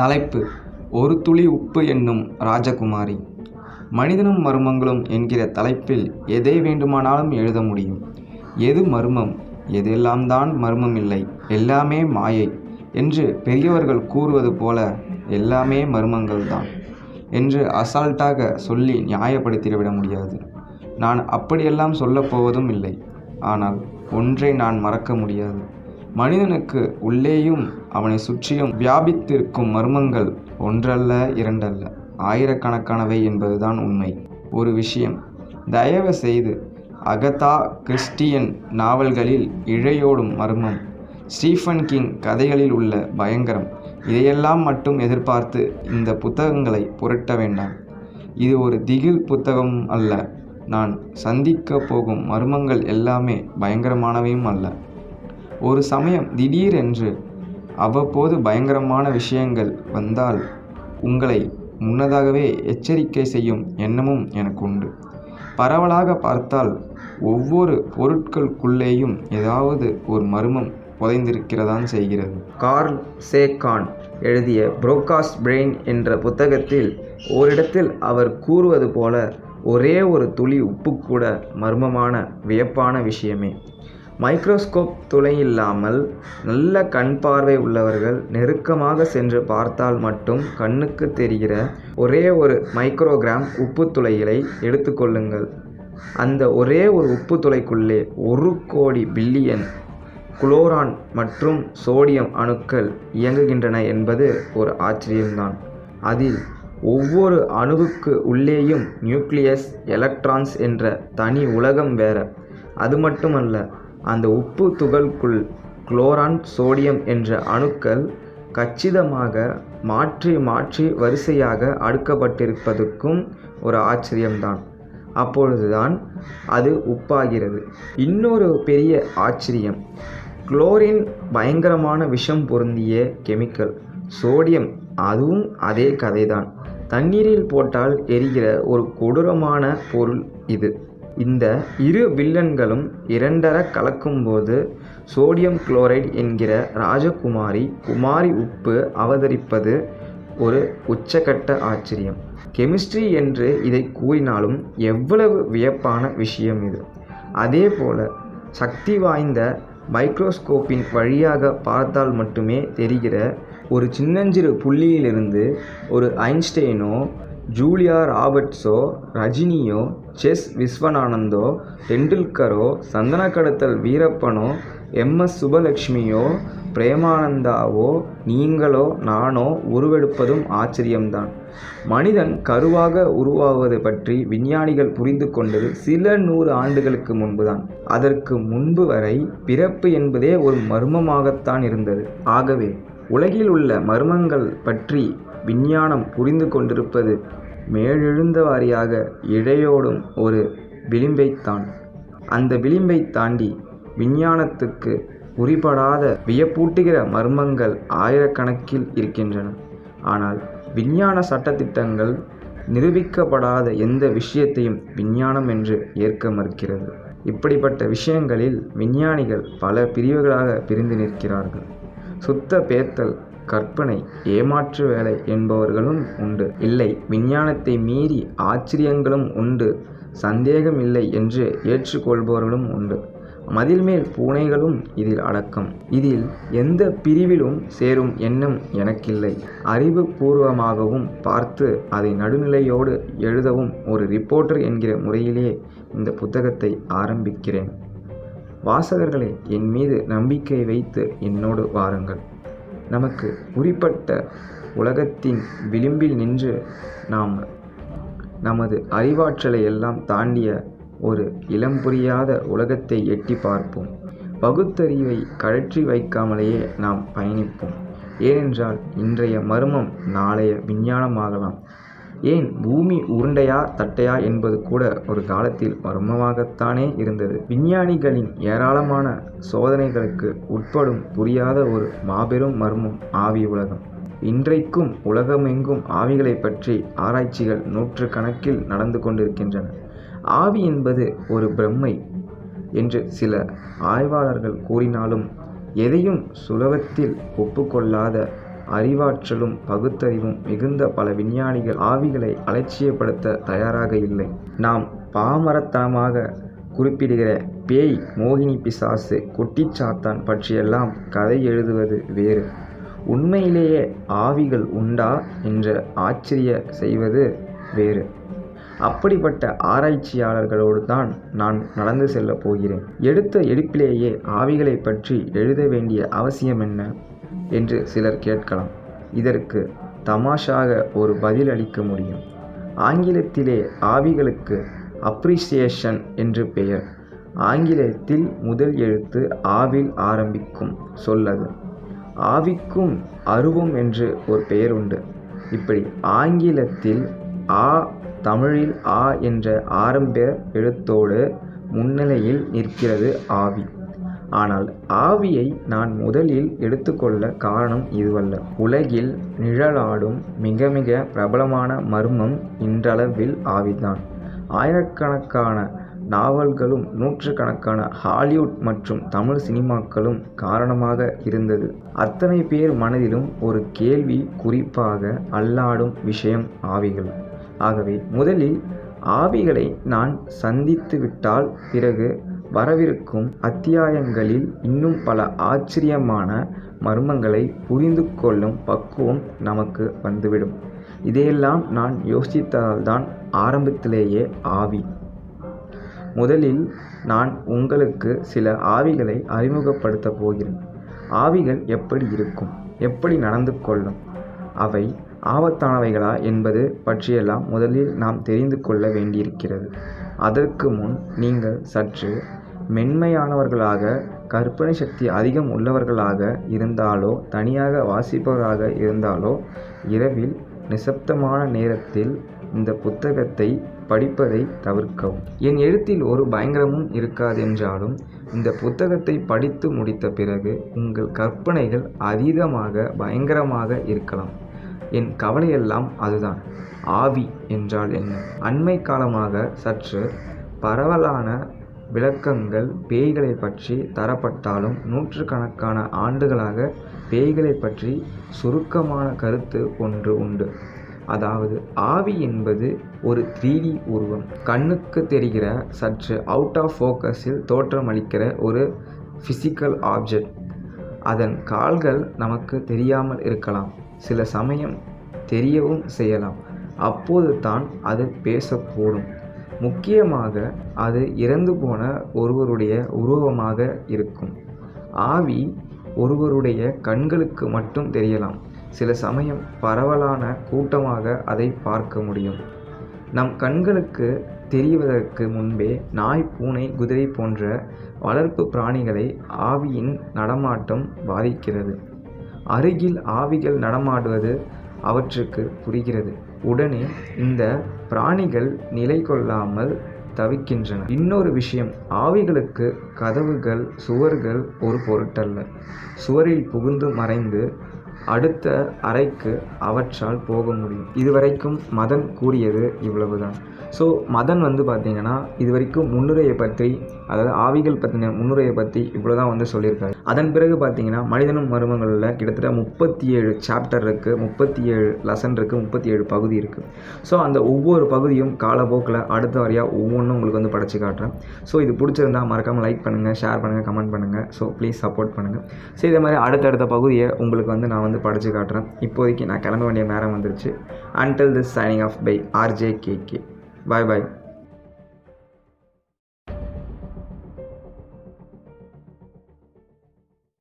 தலைப்பு ஒரு துளி உப்பு என்னும் ராஜகுமாரி மனிதனும் மர்மங்களும் என்கிற தலைப்பில் எதை வேண்டுமானாலும் எழுத முடியும். எது மர்மம்? எதெல்லாம் தான் மர்மம் இல்லை? எல்லாமே மாயை என்று பெரியவர்கள் கூறுவது போல எல்லாமே மர்மங்கள் தான் என்று அசால்ட்டாக சொல்லி நியாயப்படுத்திவிட முடியாது. நான் அப்படியெல்லாம் சொல்லப் போவதும் இல்லை. ஆனால் ஒன்றை நான் மறக்க முடியாது. மனிதனுக்கு உள்ளேயும் அவனை சுற்றியும் வியாபித்திருக்கும் மர்மங்கள் ஒன்றல்ல இரண்டல்ல. ஆயிரக்கணக்கானவை என்பதுதான் உண்மை. ஒரு விஷயம் தயவு செய்து அகதா கிறிஸ்டியன் நாவல்களில் இழையோடும் மர்மம். ஸ்டீஃபன் கிங் கதைகளில் உள்ள பயங்கரம். இதையெல்லாம் மட்டும் எதிர்பார்த்து இந்த புத்தகங்களை புரட்ட வேண்டாம். இது ஒரு திகில் புத்தகம் அல்ல. நான் சந்திக்க போகும் மர்மங்கள் எல்லாமே பயங்கரமானவையும் அல்ல. ஒரு சமயம் திடீரென்று அவ்வப்போது பயங்கரமான விஷயங்கள் வந்தால் உங்களை முன்னதாகவே எச்சரிக்கை செய்யும் எண்ணமும் எனக்கு உண்டு பரவலாக பார்த்தால் ஒவ்வொரு பொருட்களுக்குள்ளேயும் ஏதாவது ஒரு மர்மம் புதைந்திருக்கிறதான் செய்கிறது. கார்ல் சேகான் எழுதிய புரோகாஸ்ட் பிரெயின் என்ற புத்தகத்தில் ஓரிடத்தில் அவர் கூறுவது போல ஒரே ஒரு துளி உப்பு கூட மர்மமான வியப்பான விஷயமே. மைக்ரோஸ்கோப் துளை இல்லாமல் நல்ல கண் பார்வை உள்ளவர்கள் நெருக்கமாக சென்று பார்த்தால் மட்டும் கண்ணுக்கு தெரிகிற ஒரே ஒரு மைக்ரோகிராம் உப்பு துளைகளை எடுத்துக்கொள்ளுங்கள் அந்த ஒரே ஒரு உப்பு துளைக்குள்ளே ஒரு கோடி பில்லியன் குளோரான் மற்றும் சோடியம் அணுக்கள் இயங்குகின்றன என்பது ஒரு ஆச்சரியம்தான். அதில் ஒவ்வொரு அணுவுக்கு உள்ளேயும் நியூக்ளியஸ் எலக்ட்ரான்ஸ் என்ற தனி உலகம் வேற. அது மட்டுமல்ல அந்த உப்பு துகள்குள் குளோரான் சோடியம் என்ற அணுக்கள் கச்சிதமாக மாற்றி மாற்றி வரிசையாக அடுக்கப்பட்டிருப்பதற்கும் ஒரு ஆச்சரியம்தான். அப்பொழுதுதான் அது உப்பாகிறது. இன்னொரு பெரிய ஆச்சரியம். குளோரின் பயங்கரமான விஷம் பொருந்திய கெமிக்கல் சோடியம் அதுவும் அதே கதைதான். தண்ணீரில் போட்டால் எரிகிற ஒரு கொடூரமான பொருள் இது. இந்த இரு வில்லன்களும் இரண்டர கலக்கும்போது சோடியம் குளோரைடு என்கிற ராஜகுமாரி குமாரி உப்பு அவதரிப்பது ஒரு உச்சகட்ட ஆச்சரியம். கெமிஸ்ட்ரி என்று இதை கூறினாலும் எவ்வளவு வியப்பான விஷயம் இது. அதே போல சக்தி வாய்ந்த மைக்ரோஸ்கோப்பின் வழியாக பார்த்தால் மட்டுமே தெரிகிற ஒரு சின்னஞ்சிறு புள்ளியிலிருந்து ஒரு ஐன்ஸ்டைனோ ஜூலியா ராபர்ட்ஸோ ரஜினியோ செஸ் விஸ்வநானந்தோ டெண்டுல்கரோ சந்தன கடத்தல் வீரப்பனோ எம்எஸ் சுபலக்ஷ்மியோ பிரேமானந்தாவோ நீங்களோ நானோ உருவெடுப்பதும் ஆச்சரியம்தான். மனிதன் கருவாக உருவாவது பற்றி விஞ்ஞானிகள் புரிந்து கொண்டது சில நூறு ஆண்டுகளுக்கு முன்புதான். அதற்கு முன்பு வரை பிறப்பு என்பதே ஒரு மர்மமாகத்தான் இருந்தது. ஆகவே உலகில் உள்ள மர்மங்கள் பற்றி விஞ்ஞானம் புரிந்து கொண்டிருப்பது மேலெழுந்த வாரியாக இழையோடும் ஒரு விளிம்பைத்தான் அந்த விளிம்பை தாண்டி விஞ்ஞானத்துக்கு உரிபடாத வியப்பூட்டுகிற மர்மங்கள் ஆயிரக்கணக்கில் இருக்கின்றன. ஆனால் விஞ்ஞான சட்டத்திட்டங்கள் நிரூபிக்கப்படாத எந்த விஷயத்தையும் விஞ்ஞானம் என்று ஏற்க மறுக்கிறது. இப்படிப்பட்ட விஷயங்களில் விஞ்ஞானிகள் பல பிரிவுகளாக பிரிந்து நிற்கிறார்கள். சுத்த பேத்தல் கற்பனை ஏமாற்று வேலை என்பவர்களும் உண்டு. இல்லை விஞ்ஞானத்தை மீறி ஆச்சரியங்களும் உண்டு. சந்தேகம் இல்லை என்று ஏற்றுக்கொள்பவர்களும் உண்டு. மதில்மேல் பூனைகளும் இதில் அடக்கம். இதில் எந்த பிரிவிலும் சேரும் எண்ணம் எனக்கில்லை. அறிவு பூர்வமாகவும் பார்த்து அதை நடுநிலையோடு எழுதவும் ஒரு ரிப்போர்ட்டர் என்கிற முறையிலே இந்த புத்தகத்தை ஆரம்பிக்கிறேன். வாசகர்களே என் மீது நம்பிக்கை வைத்து என்னோடு வாருங்கள். நமக்கு உரிப்பட்ட உலகத்தின் விளிம்பில் நின்று நாம் நமது அறிவாற்றலை எல்லாம் தாண்டிய ஒரு இளம் புரியாத உலகத்தை எட்டி பார்ப்போம். பகுத்தறிவை கழற்றி வைக்காமலேயே நாம் பயணிப்போம். ஏனென்றால் இன்றைய மர்மம் நாளைய விஞ்ஞானமாகலாம். ஏன் பூமி உருண்டையா தட்டையா என்பது கூட ஒரு காலத்தில் மர்மமாகத்தானே இருந்தது. விஞ்ஞானிகளின் ஏராளமான சோதனைகளுக்கு உட்படும் புரியாத ஒரு மாபெரும் மர்மம் ஆவி உலகம். இன்றைக்கும் உலகமெங்கும் ஆவிகளை பற்றி ஆராய்ச்சிகள் நூற்று கணக்கில் நடந்து கொண்டிருக்கின்றன. ஆவி என்பது ஒரு பிரம்மை என்று சில ஆய்வாளர்கள் கூறினாலும் எதையும் சுலபத்தில் ஒப்புக்கொள்ளாத அறிவாற்றலும் பகுத்தறிவும் மிகுந்த பல விஞ்ஞானிகள் ஆவிகளை அலட்சியப்படுத்த தயாராக இல்லை. நாம் பாமரத்தனமாக குறிப்பிடுகிற பேய் மோகினி பிசாசு குட்டிச்சாத்தான் பற்றியெல்லாம் கதை எழுதுவது வேறு. உண்மையிலேயே ஆவிகள் உண்டா என்ற ஆச்சரிய செய்வது வேறு. அப்படிப்பட்ட ஆராய்ச்சியாளர்களோடு தான் நான் நடந்து செல்லப் போகிறேன். எடுத்த எடுப்பிலேயே ஆவிகளை பற்றி எழுத வேண்டிய அவசியம் என்ன? என்று சிலர் கேட்கலாம். இதற்கு தமாஷாக ஒரு பதில் அளிக்க முடியும். ஆங்கிலத்திலே ஆவிகளுக்கு அப்ரிசியேஷன் என்று பெயர். ஆங்கிலத்தில் முதல் எழுத்து ஆவில் ஆரம்பிக்கும் சொல்லது. ஆவிக்கும் அருவம் என்று ஒரு பெயர் உண்டு. இப்படி ஆங்கிலத்தில் ஆ தமிழில் ஆ என்ற ஆரம்ப எழுத்தோடு முன்னிலையில் நிற்கிறது ஆவி. ஆனால் ஆவியை நான் முதலில் எடுத்துக்கொள்ள காரணம் இதுவல்ல. உலகில் நிழலாடும் மிக மிக பிரபலமான மர்மம் இன்றளவில் ஆவிதான். ஆயிரக்கணக்கான நாவல்களும் நூற்றுக்கணக்கான ஹாலிவுட் மற்றும் தமிழ் சினிமாக்களும் காரணமாக இருந்தது. அத்தனை பேர் மனதிலும் ஒரு கேள்வி குறிப்பாக அல்லாடும் விஷயம் ஆவிகள். ஆகவே முதலில் ஆவிகளை நான் சந்தித்து விட்டால் பிறகு வரவிருக்கும் அத்தியாயங்களில் இன்னும் பல ஆச்சரியமான மர்மங்களை புரிந்து கொள்ளும் பக்குவம் நமக்கு வந்துவிடும். இதையெல்லாம் நான் யோசித்ததால்தான் ஆரம்பத்திலேயே ஆவி. முதலில் நான் உங்களுக்கு சில ஆவிகளை அறிமுகப்படுத்தப் போகிறேன். ஆவிகள் எப்படி இருக்கும்? எப்படி நடந்து கொள்ளும்? அவை ஆபத்தானவைகளா என்பது பற்றியெல்லாம் முதலில் நாம் தெரிந்து கொள்ள வேண்டியிருக்கிறது. அதற்கு முன் நீங்கள் சற்று மென்மையானவர்களாக கற்பனை சக்தி அதிகம் உள்ளவர்களாக இருந்தாலோ தனியாக வாசிப்பவராக இருந்தாலோ இரவில் நிசப்தமான நேரத்தில் இந்த புத்தகத்தை படிப்பதை தவிர்க்கவும். என் எழுத்தில் ஒரு பயங்கரமும் இருக்காதென்றாலும் இந்த புத்தகத்தை படித்து முடித்த பிறகு உங்கள் கற்பனைகள் அதீதமாக பயங்கரமாக இருக்கலாம். என் கவலையெல்லாம் அதுதான். ஆவி என்றால் என்ன? அண்மை காலமாக சற்று பரவலான விளக்கங்கள் பேய்களை பற்றி தரப்பட்டாலும் நூற்றுக்கணக்கான ஆண்டுகளாக பேய்களை பற்றி சுருக்கமான கருத்து ஒன்று உண்டு. அதாவது ஆவி என்பது ஒரு த்ரீடி உருவம். கண்ணுக்கு தெரிகிற சற்று அவுட் ஆஃப் ஃபோக்கஸில் தோற்றமளிக்கிற ஒரு ஃபிசிக்கல் ஆப்ஜெக்ட் அதன் கால்கள் நமக்கு தெரியாமல் இருக்கலாம். சில சமயம் தெரியவும் செய்யலாம். அப்போது தான் அது பேசக்கூடும். முக்கியமாக அது இறந்து போன ஒருவருடைய உருவமாக இருக்கும். ஆவி ஒருவருடைய கண்களுக்கு மட்டும் தெரியலாம். சில சமயம் பரவலான கூட்டமாக அதை பார்க்க முடியும். நம் கண்களுக்கு தெரிவதற்கு முன்பே நாய் பூனை குதிரை போன்ற வளர்ப்பு பிராணிகளை ஆவியின் நடமாட்டம் பாதிக்கிறது. அருகில் ஆவிகள் நடமாடுவது அவற்றுக்கு புரிகிறது. உடனே இந்த பிராணிகள் நிலை கொள்ளாமல் தவிக்கின்றன. இன்னொரு விஷயம் ஆவிகளுக்கு கதவுகள் சுவர்கள் ஒரு பொருட்டல்ல. சுவரில் புகுந்து மறைந்து அடுத்த அறைக்கு அவற்றால் போக முடியும். இதுவரைக்கும் மதன் கூறியது இவ்வளவுதான். ஸோ மதன் வந்து பார்த்திங்கன்னா இது வரைக்கும் முன்னுரையை பற்றி அதாவது ஆவிகள் பற்றின முன்னுரையை பற்றி இவ்வளோ தான் வந்து சொல்லியிருக்காரு. அதன் பிறகு பார்த்தீங்கன்னா மனிதனும் மருமங்களில் கிட்டத்தட்ட முப்பத்தி ஏழு சாப்டர் இருக்குது முப்பத்தி ஏழு லெசன் இருக்குது முப்பத்தி ஏழு பகுதி இருக்குது ஸோ அந்த ஒவ்வொரு பகுதியும் காலப்போக்கில் அடுத்த வரையாக ஒவ்வொன்றும் உங்களுக்கு வந்து படைச்சு காட்டுறேன். ஸோ இது பிடிச்சிருந்தா மறக்காமல் லைக் பண்ணுங்கள் ஷேர் பண்ணுங்கள் கமெண்ட் பண்ணுங்கள் ஸோ ப்ளீஸ் சப்போர்ட் பண்ணுங்கள் ஸோ இதே மாதிரி அடுத்தடுத்த பகுதியை உங்களுக்கு வந்து நான் வந்து படைச்சு காட்டுறேன். இப்போதைக்கு நான் கிளம்ப வேண்டிய நேரம் வந்துருச்சு. Until this signing off by RJ K K bye bye